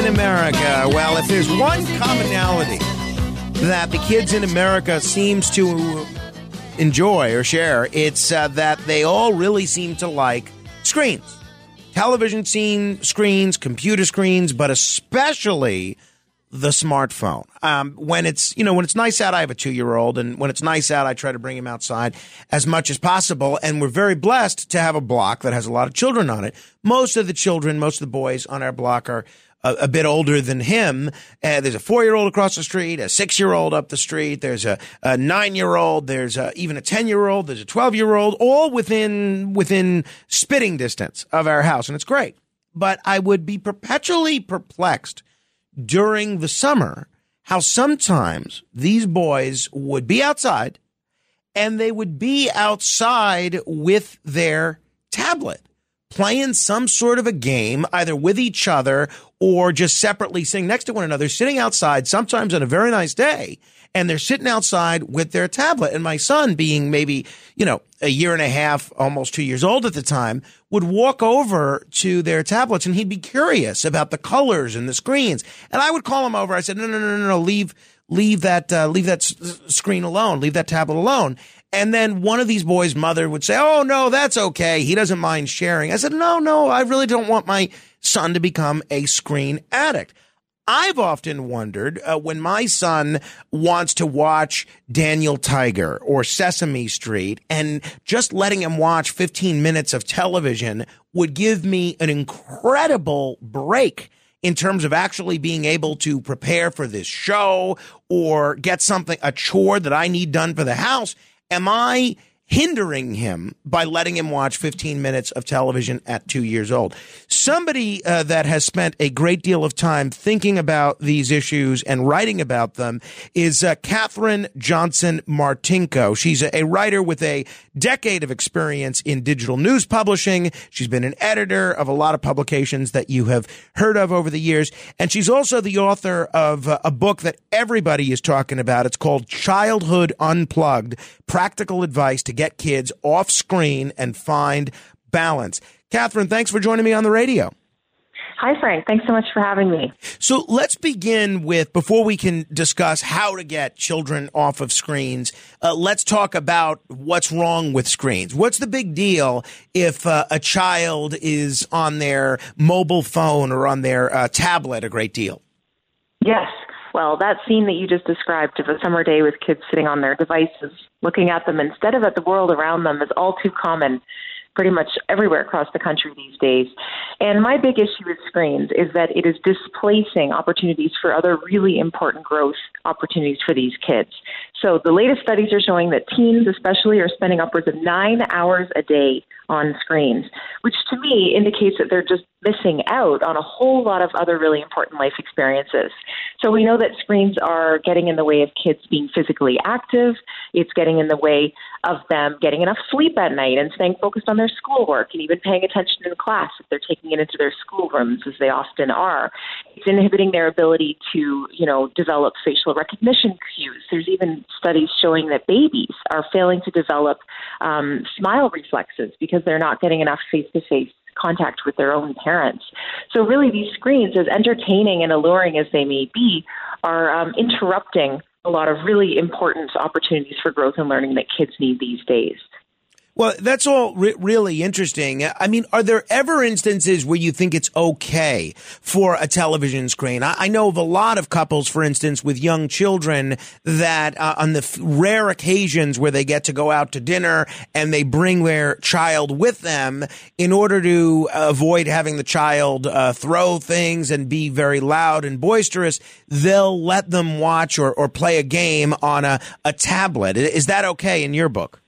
In America. Well, if there's one commonality that the kids in America seems to enjoy or share, it's uh, that they all really seem to like screens. Television scene, screens, computer screens, but especially the smartphone. Um, when it's you know when it's nice out, I have a two year old, and when it's nice out, I try to bring him outside as much as possible. And we're very blessed to have a block that has a lot of children on it. Most of the children, most of the boys on our block are. A, a bit older than him. Uh, there's a four year old across the street, a six year old up the street. There's a, a nine year old. There's a, even a 10 year old. There's a 12 year old, all within, within spitting distance of our house. And it's great. But I would be perpetually perplexed during the summer how sometimes these boys would be outside and they would be outside with their tablet playing some sort of a game either with each other or just separately sitting next to one another sitting outside sometimes on a very nice day and they're sitting outside with their tablet. And my son being maybe you know a year and a half almost 2 years old at the time would walk over to their tablets and he'd be curious about the colors and the screens. And I would call him over. I said no no no no no leave leave that uh, leave that s- screen alone. Leave that tablet alone and then one of these boys' mother would say, Oh, no, that's okay. He doesn't mind sharing. I said, No, no, I really don't want my son to become a screen addict. I've often wondered uh, when my son wants to watch Daniel Tiger or Sesame Street and just letting him watch 15 minutes of television would give me an incredible break in terms of actually being able to prepare for this show or get something, a chore that I need done for the house. Am I hindering him by letting him watch 15 minutes of television at two years old? Somebody uh, that has spent a great deal of time thinking about these issues and writing about them is uh, Katherine Johnson Martinko. She's a, a writer with a decade of experience in digital news publishing. She's been an editor of a lot of publications that you have heard of over the years. And she's also the author of uh, a book that everybody is talking about. It's called Childhood Unplugged Practical Advice to Get Kids Off Screen and Find Balance. Katherine, thanks for joining me on the radio. Hi, Frank. Thanks so much for having me. So let's begin with, before we can discuss how to get children off of screens, uh, let's talk about what's wrong with screens. What's the big deal if uh, a child is on their mobile phone or on their uh, tablet a great deal? Yes. Well, that scene that you just described of a summer day with kids sitting on their devices, looking at them instead of at the world around them, is all too common pretty much everywhere across the country these days. And my big issue with screens is that it is displacing opportunities for other really important growth opportunities for these kids. So the latest studies are showing that teens, especially, are spending upwards of nine hours a day on screens, which to me indicates that they're just missing out on a whole lot of other really important life experiences. So we know that screens are getting in the way of kids being physically active. It's getting in the way of them getting enough sleep at night and staying focused on their schoolwork and even paying attention in class if they're taking it into their schoolrooms as they often are. It's inhibiting their ability to, you know, develop facial recognition cues. There's even studies showing that babies are failing to develop um, smile reflexes because they're not getting enough face-to-face contact with their own parents. So, really, these screens, as entertaining and alluring as they may be, are um, interrupting a lot of really important opportunities for growth and learning that kids need these days. Well, that's all re- really interesting. I mean, are there ever instances where you think it's okay for a television screen? I, I know of a lot of couples, for instance, with young children that uh, on the f- rare occasions where they get to go out to dinner and they bring their child with them in order to avoid having the child uh, throw things and be very loud and boisterous, they'll let them watch or, or play a game on a, a tablet. Is that okay in your book?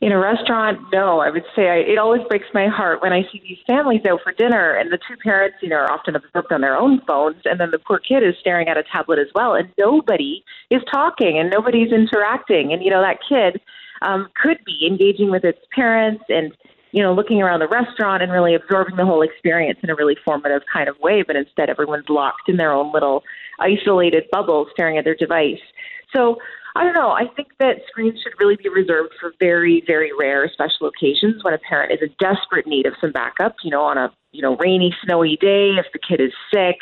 In a restaurant, no, I would say I, it always breaks my heart when I see these families out for dinner and the two parents, you know, are often absorbed on their own phones, and then the poor kid is staring at a tablet as well, and nobody is talking and nobody's interacting, and you know that kid um, could be engaging with its parents and you know looking around the restaurant and really absorbing the whole experience in a really formative kind of way, but instead everyone's locked in their own little isolated bubble, staring at their device. So I don't know. I think that screens should really be reserved for very, very rare special occasions when a parent is in desperate need of some backup, you know, on a, you know, rainy, snowy day, if the kid is sick,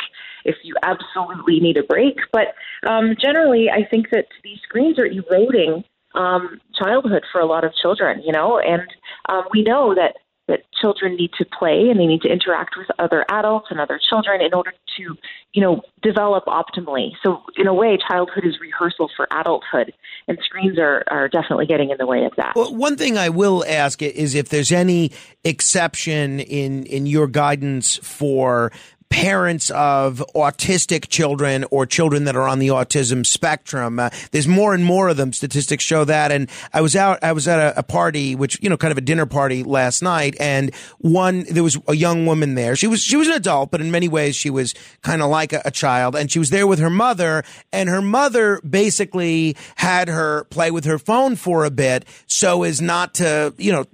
if you absolutely need a break. But um, generally, I think that these screens are eroding um, childhood for a lot of children, you know, and um, we know that that children need to play and they need to interact with other adults and other children in order to, you know, develop optimally. So in a way, childhood is rehearsal for adulthood, and screens are, are definitely getting in the way of that. Well, one thing I will ask is if there's any exception in in your guidance for parents of autistic children or children that are on the autism spectrum. Uh, there's more and more of them. Statistics show that. And I was out, I was at a, a, party, which, you know, kind of a dinner party last night. And one, there was a young woman there. She was, she was an adult, but in many ways she was kind of like a, a child. And she was there with her mother and her mother basically had her play with her phone for a bit so as not to, you know,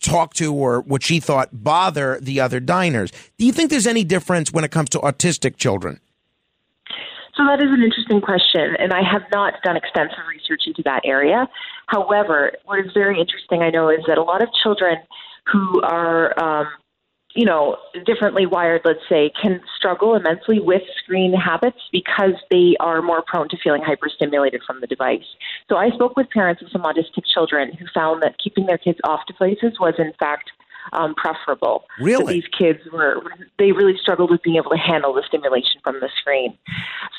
talk to or what she thought bother the other diners. Do you think there's any difference when when it comes to autistic children? So that is an interesting question, and I have not done extensive research into that area. However, what is very interesting, I know, is that a lot of children who are, um, you know, differently wired, let's say, can struggle immensely with screen habits because they are more prone to feeling hyperstimulated from the device. So I spoke with parents of some autistic children who found that keeping their kids off devices was, in fact, um, preferable. Really? That these kids were, they really struggled with being able to handle the stimulation from the screen.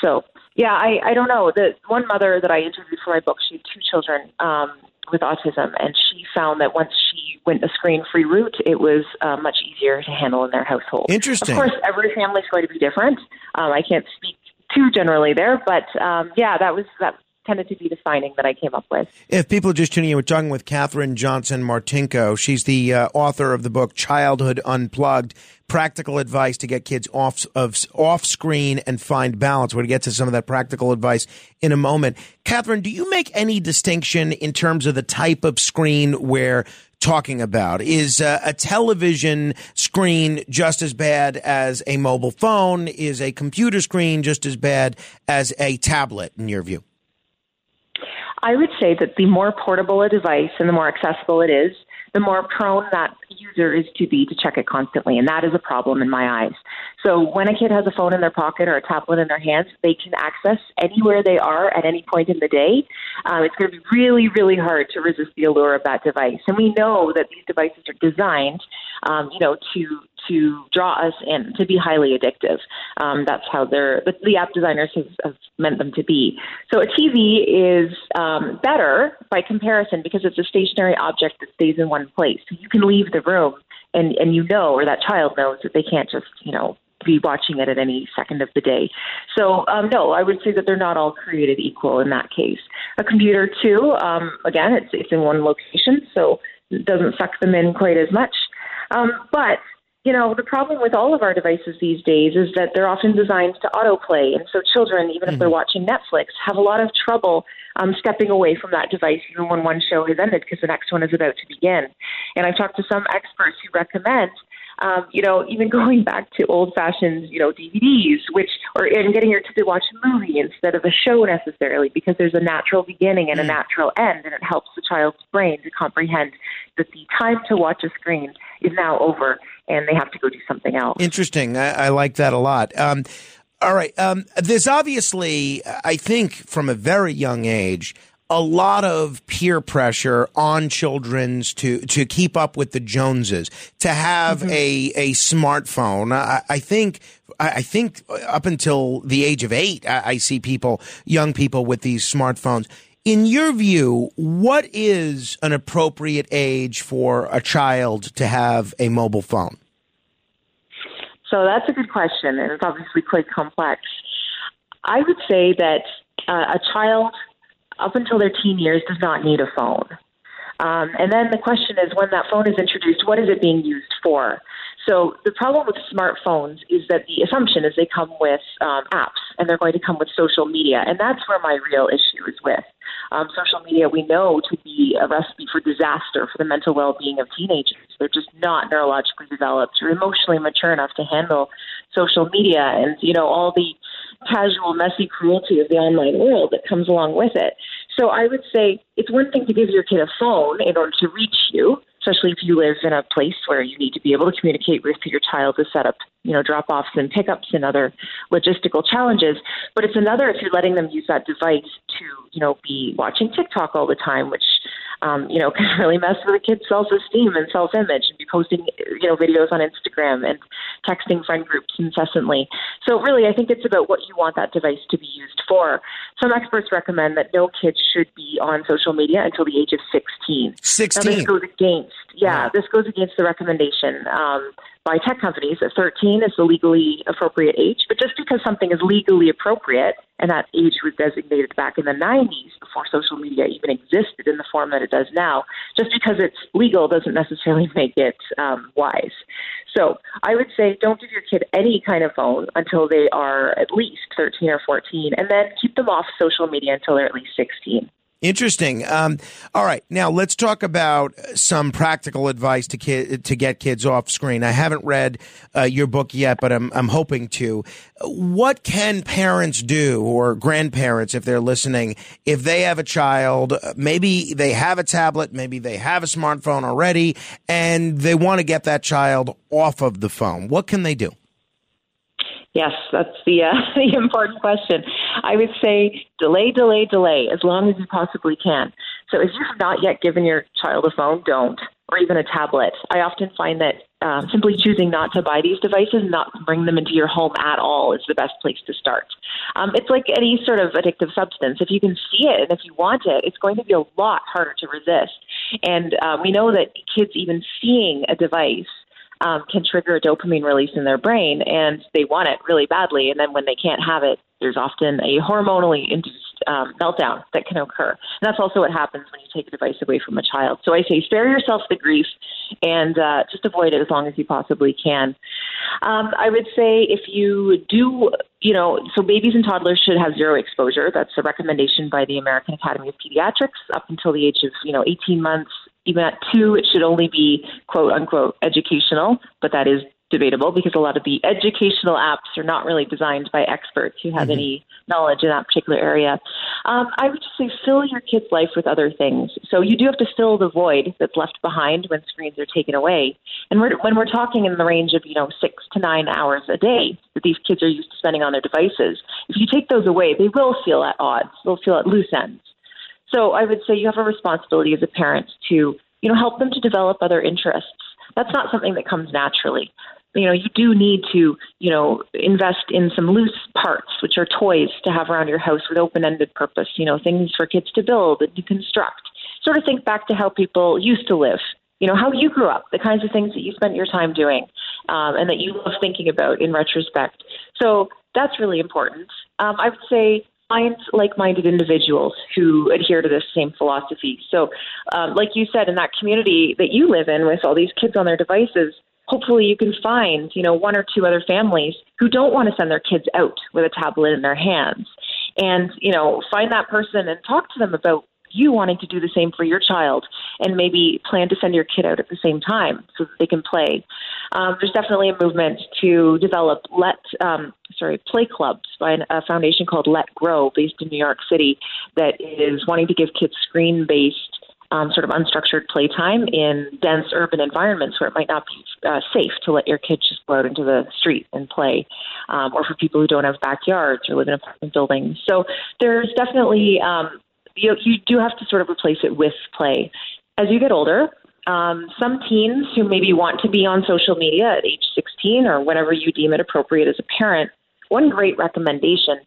So, yeah, I, I don't know. The one mother that I interviewed for my book, she had two children um, with autism, and she found that once she went a screen free route, it was uh, much easier to handle in their household. Interesting. Of course, every family is going to be different. Um, I can't speak too generally there, but um, yeah, that was that tended to be the finding that I came up with. If people are just tuning in, we're talking with Katherine Johnson Martinko. She's the uh, author of the book Childhood Unplugged: Practical Advice to Get Kids Off of Off Screen and Find Balance. We're going to get to some of that practical advice in a moment. Kathryn, do you make any distinction in terms of the type of screen we're talking about? Is uh, a television screen just as bad as a mobile phone? Is a computer screen just as bad as a tablet, in your view? I would say that the more portable a device and the more accessible it is, the more prone that user is to be to check it constantly. And that is a problem in my eyes. So when a kid has a phone in their pocket or a tablet in their hands, they can access anywhere they are at any point in the day. Um, it's going to be really, really hard to resist the allure of that device. And we know that these devices are designed, um, you know, to to draw us in, to be highly addictive. Um, that's how they're, the, the app designers have, have, meant them to be. So a TV is um, better by comparison because it's a stationary object that stays in one place. So you can leave the room and, and you know, or that child knows that they can't just, you know, be watching it at any second of the day. So, um, no, I would say that they're not all created equal in that case. A computer, too, um, again, it's, it's in one location, so it doesn't suck them in quite as much. Um, but you know, the problem with all of our devices these days is that they're often designed to autoplay. And so children, even mm-hmm. if they're mm-hmm. watching Netflix, have a lot of trouble um, stepping away from that device even when one show has ended because the next one is about to begin. And I've talked to some experts who recommend um, you know, even going back to old fashioned, you know, DVDs, which, or and getting your kid to watch a movie instead of a show necessarily, because there's a natural beginning and a mm. natural end, and it helps the child's brain to comprehend that the time to watch a screen is now over and they have to go do something else. Interesting. I, I like that a lot. Um, all right. Um, there's obviously, I think, from a very young age, a lot of peer pressure on children's to to keep up with the Joneses, to have Mm-hmm. a a smartphone. I, I think I I think up until the age of eight, I, I see people, young people, with these smartphones. In your view, what is an appropriate age for a child to have a mobile phone? So that's a good question, and it's obviously quite complex. I would say that uh, a child up until their teen years does not need a phone. Um, and then the question is when that phone is introduced, what is it being used for? So the problem with smartphones is that the assumption is they come with um, apps and they're going to come with social media. And that's where my real issue is with. Um, social media we know to be a recipe for disaster for the mental well being of teenagers. They're just not neurologically developed or emotionally mature enough to handle social media and, you know, all the casual, messy cruelty of the online world that comes along with it. So I would say it's one thing to give your kid a phone in order to reach you, especially if you live in a place where you need to be able to communicate with your child to set up, you know, drop offs and pickups and other logistical challenges. But it's another if you're letting them use that device to, you know, be watching TikTok all the time, which um, you know, can really mess with a kid's self-esteem and self-image, and be posting, you know, videos on Instagram and texting friend groups incessantly. So really, I think it's about what you want that device to be used for. Some experts recommend that no kid should be on social media until the age of 16. 16. Now, this 16. goes against, yeah, Yeah. this goes against the recommendation um, by tech companies that 13 is the legally appropriate age. But just because something is legally appropriate, and that age was designated back in the 90s before social media even existed in the form that it does now, just because it's legal doesn't necessarily make it um, wise. So I would say don't give your kid any kind of phone until they are at least 13 or 14, and then keep them off social media until they're at least 16. Interesting. Um, all right, now let's talk about some practical advice to kid to get kids off screen. I haven't read uh, your book yet, but I'm I'm hoping to. What can parents do or grandparents, if they're listening, if they have a child, maybe they have a tablet, maybe they have a smartphone already, and they want to get that child off of the phone? What can they do? Yes, that's the uh, the important question. I would say delay, delay, delay as long as you possibly can. So if you have not yet given your child a phone, don't, or even a tablet. I often find that um, simply choosing not to buy these devices, and not bring them into your home at all, is the best place to start. Um, it's like any sort of addictive substance. If you can see it and if you want it, it's going to be a lot harder to resist. And uh, we know that kids even seeing a device um, can trigger a dopamine release in their brain, and they want it really badly. And then when they can't have it, there's often a hormonally induced um, meltdown that can occur. And that's also what happens when you take a device away from a child. So I say spare yourself the grief and uh, just avoid it as long as you possibly can. Um, I would say if you do, you know, so babies and toddlers should have zero exposure. That's a recommendation by the American Academy of Pediatrics up until the age of, you know, 18 months. Even at two, it should only be quote unquote educational, but that is debatable because a lot of the educational apps are not really designed by experts who have any knowledge in that particular area. Um, I would just say fill your kid's life with other things. So you do have to fill the void that's left behind when screens are taken away. And we're, when we're talking in the range of you know six to nine hours a day that these kids are used to spending on their devices, if you take those away, they will feel at odds. They'll feel at loose ends. So I would say you have a responsibility as a parent to, you know, help them to develop other interests. That's not something that comes naturally. You know, you do need to, you know, invest in some loose parts, which are toys to have around your house with open-ended purpose. You know, things for kids to build and to construct. Sort of think back to how people used to live. You know, how you grew up, the kinds of things that you spent your time doing, um, and that you love thinking about in retrospect. So that's really important. Um, I would say find like-minded individuals who adhere to this same philosophy. So, um, like you said, in that community that you live in, with all these kids on their devices, hopefully you can find, you know, one or two other families who don't want to send their kids out with a tablet in their hands, and you know, find that person and talk to them about you wanting to do the same for your child and maybe plan to send your kid out at the same time so that they can play. Um, there's definitely a movement to develop let um, sorry play clubs by an, a foundation called Let Grow based in New York City that is wanting to give kids screen based um, sort of unstructured playtime in dense urban environments where it might not be uh, safe to let your kids just go out into the street and play, um, or for people who don't have backyards or live in apartment buildings. So there's definitely um, you, you do have to sort of replace it with play. As you get older, um, some teens who maybe want to be on social media at age 16 or whenever you deem it appropriate as a parent, one great recommendation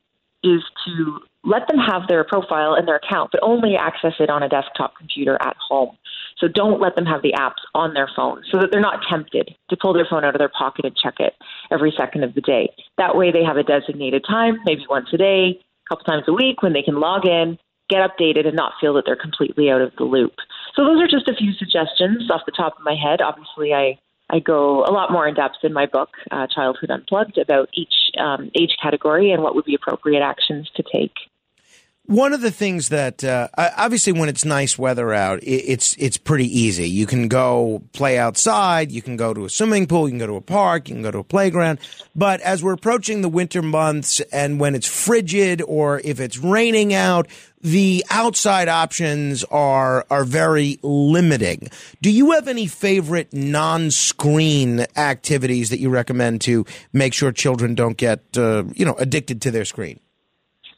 is to let them have their profile and their account, but only access it on a desktop computer at home. So don't let them have the apps on their phone so that they're not tempted to pull their phone out of their pocket and check it every second of the day. That way they have a designated time, maybe once a day, a couple times a week when they can log in, get updated, and not feel that they're completely out of the loop. So those are just a few suggestions off the top of my head. Obviously, I I go a lot more in depth in my book, uh, Childhood Unplugged, about each um, age category and what would be appropriate actions to take. One of the things that uh, obviously, when it's nice weather out, it's it's pretty easy. You can go play outside. You can go to a swimming pool. You can go to a park. You can go to a playground. But as we're approaching the winter months, and when it's frigid or if it's raining out, the outside options are are very limiting. Do you have any favorite non-screen activities that you recommend to make sure children don't get uh, you know addicted to their screen?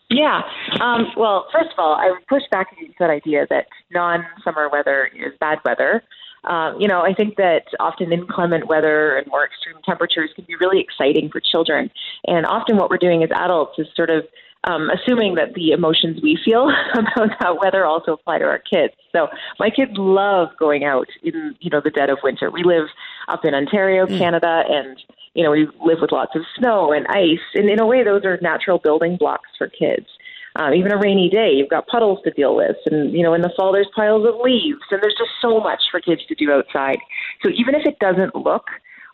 Yeah. Um, well, first of all, I would push back against that idea that non-summer weather is bad weather. Um, you know, I think that often inclement weather and more extreme temperatures can be really exciting for children. And often what we're doing as adults is sort of um, assuming that the emotions we feel about that weather also apply to our kids. So my kids love going out in you know the dead of winter. We live up in Ontario, mm. Canada, and you know we live with lots of snow and ice, and in a way, those are natural building blocks for kids. Um, even a rainy day, you've got puddles to deal with, and you know in the fall there's piles of leaves, and there's just so much for kids to do outside. So even if it doesn't look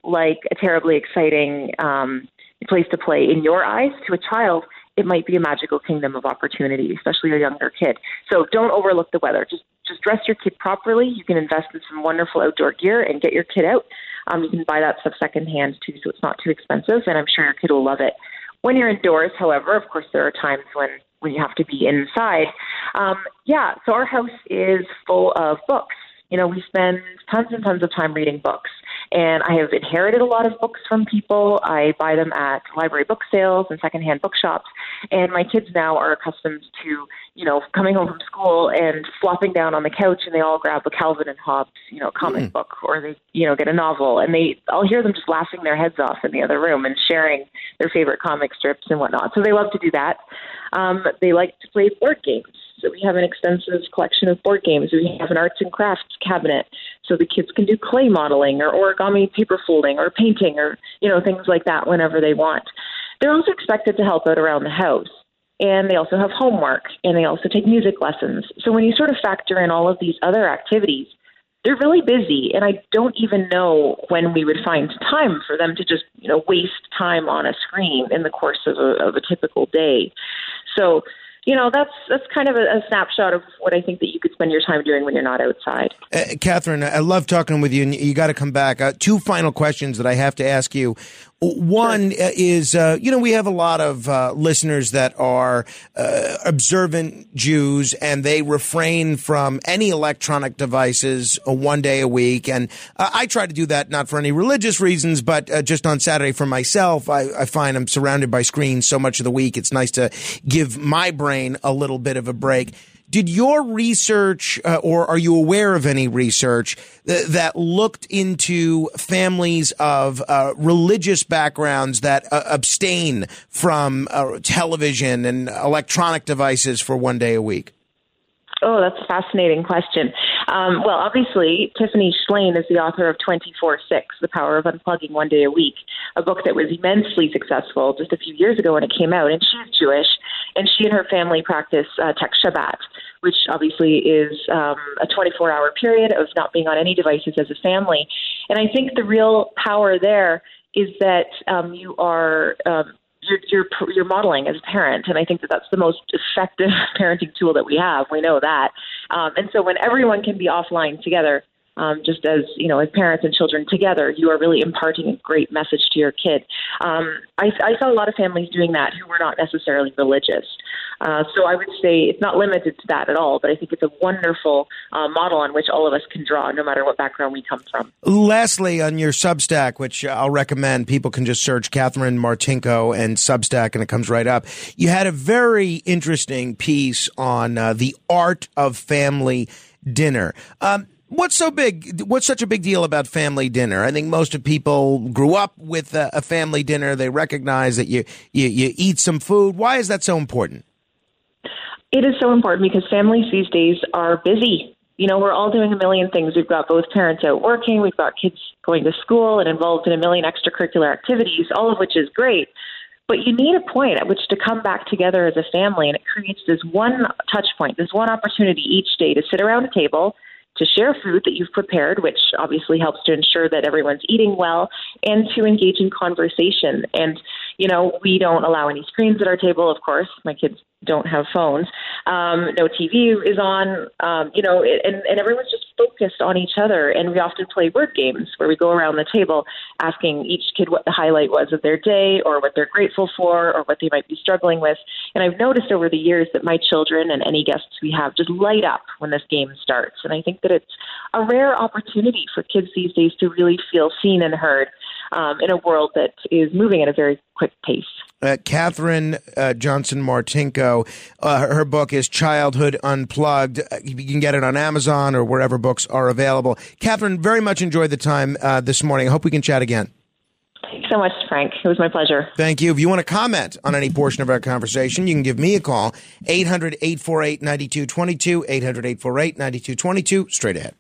like a terribly exciting um, place to play in your eyes to a child, it might be a magical kingdom of opportunity, especially a younger kid. So don't overlook the weather. Just just dress your kid properly. You can invest in some wonderful outdoor gear and get your kid out. Um, you can buy that stuff secondhand too, so it's not too expensive, and I'm sure your kid will love it. When you're indoors, however, of course, there are times when when you have to be inside. Um, yeah, so our house is full of books. You know, we spend tons and tons of time reading books. And I have inherited a lot of books from people. I buy them at library book sales and secondhand bookshops. And my kids now are accustomed to, you know, coming home from school and flopping down on the couch and they all grab a Calvin and Hobbes, you know, comic mm. book or they, you know, get a novel and they, I'll hear them just laughing their heads off in the other room and sharing their favorite comic strips and whatnot. So they love to do that. Um, they like to play board games. So we have an extensive collection of board games. We have an arts and crafts cabinet so the kids can do clay modeling or origami paper folding or painting or you know things like that whenever they want. They're also expected to help out around the house. And they also have homework and they also take music lessons. So when you sort of factor in all of these other activities, they're really busy and I don't even know when we would find time for them to just, you know, waste time on a screen in the course of a, of a typical day. So you know that's that's kind of a, a, snapshot of what I think that you could spend your time doing when you're not outside. Uh, Katherine, I love talking with you, and you got to come back. Uh, two final questions that I have to ask you. One sure. is, uh, you know, we have a lot of uh, listeners that are uh, observant Jews and they refrain from any electronic devices uh, one day a week. And uh, I try to do that not for any religious reasons, but uh, just on Saturday for myself. I, I, find I'm surrounded by screens so much of the week. It's nice to give my brain a little bit of a break. Did your research, uh, or are you aware of any research th- that looked into families of uh, religious backgrounds that uh, abstain from uh, television and electronic devices for one day a week? Oh, that's a fascinating question. Um, well, obviously, Tiffany Shlain is the author of 24 6, The Power of Unplugging One Day a Week, a book that was immensely successful just a few years ago when it came out. And she's Jewish, and she and her family practice uh, Tech Shabbat, which obviously is um, a 24 hour period of not being on any devices as a family. And I think the real power there is that um, you are. Um, you're, you're you're modeling as a parent, and I think that that's the most effective parenting tool that we have. We know that, um, and so when everyone can be offline together, Um, just as you know, as parents and children together, you are really imparting a great message to your kid. Um, I, I saw a lot of families doing that who were not necessarily religious. Uh, so I would say it's not limited to that at all, but I think it's a wonderful uh, model on which all of us can draw, no matter what background we come from. Lastly, on your Substack, which I'll recommend, people can just search Katherine Martinko and Substack, and it comes right up. You had a very interesting piece on uh, the art of family dinner. Um, What's so big? What's such a big deal about family dinner? I think most of people grew up with a, a family dinner. They recognize that you, you you eat some food. Why is that so important? It is so important because families these days are busy. You know, we're all doing a million things. We've got both parents out working, we've got kids going to school and involved in a million extracurricular activities, all of which is great. But you need a point at which to come back together as a family, and it creates this one touch point, this one opportunity each day to sit around a table, to share food that you've prepared, which obviously helps to ensure that everyone's eating well, and to engage in conversation. And, you know, we don't allow any screens at our table, of course. My kids don't have phones. Um, no TV is on, um, you know, and, and everyone's just focused on each other. And we often play word games where we go around the table asking each kid what the highlight was of their day or what they're grateful for or what they might be struggling with. And I've noticed over the years that my children and any guests we have just light up when this game starts. And I think that it's a rare opportunity for kids these days to really feel seen and heard um, in a world that is moving at a very quick pace. Uh, Katherine uh, Johnson Martinko, uh, her, her, book is Childhood Unplugged. Uh, you can get it on Amazon or wherever books are available. Katherine, very much enjoyed the time uh, this morning. I hope we can chat again. Thanks so much, Frank. It was my pleasure. Thank you. If you want to comment on any portion of our conversation, you can give me a call, 800 848 9222, 800 848 9222, straight ahead.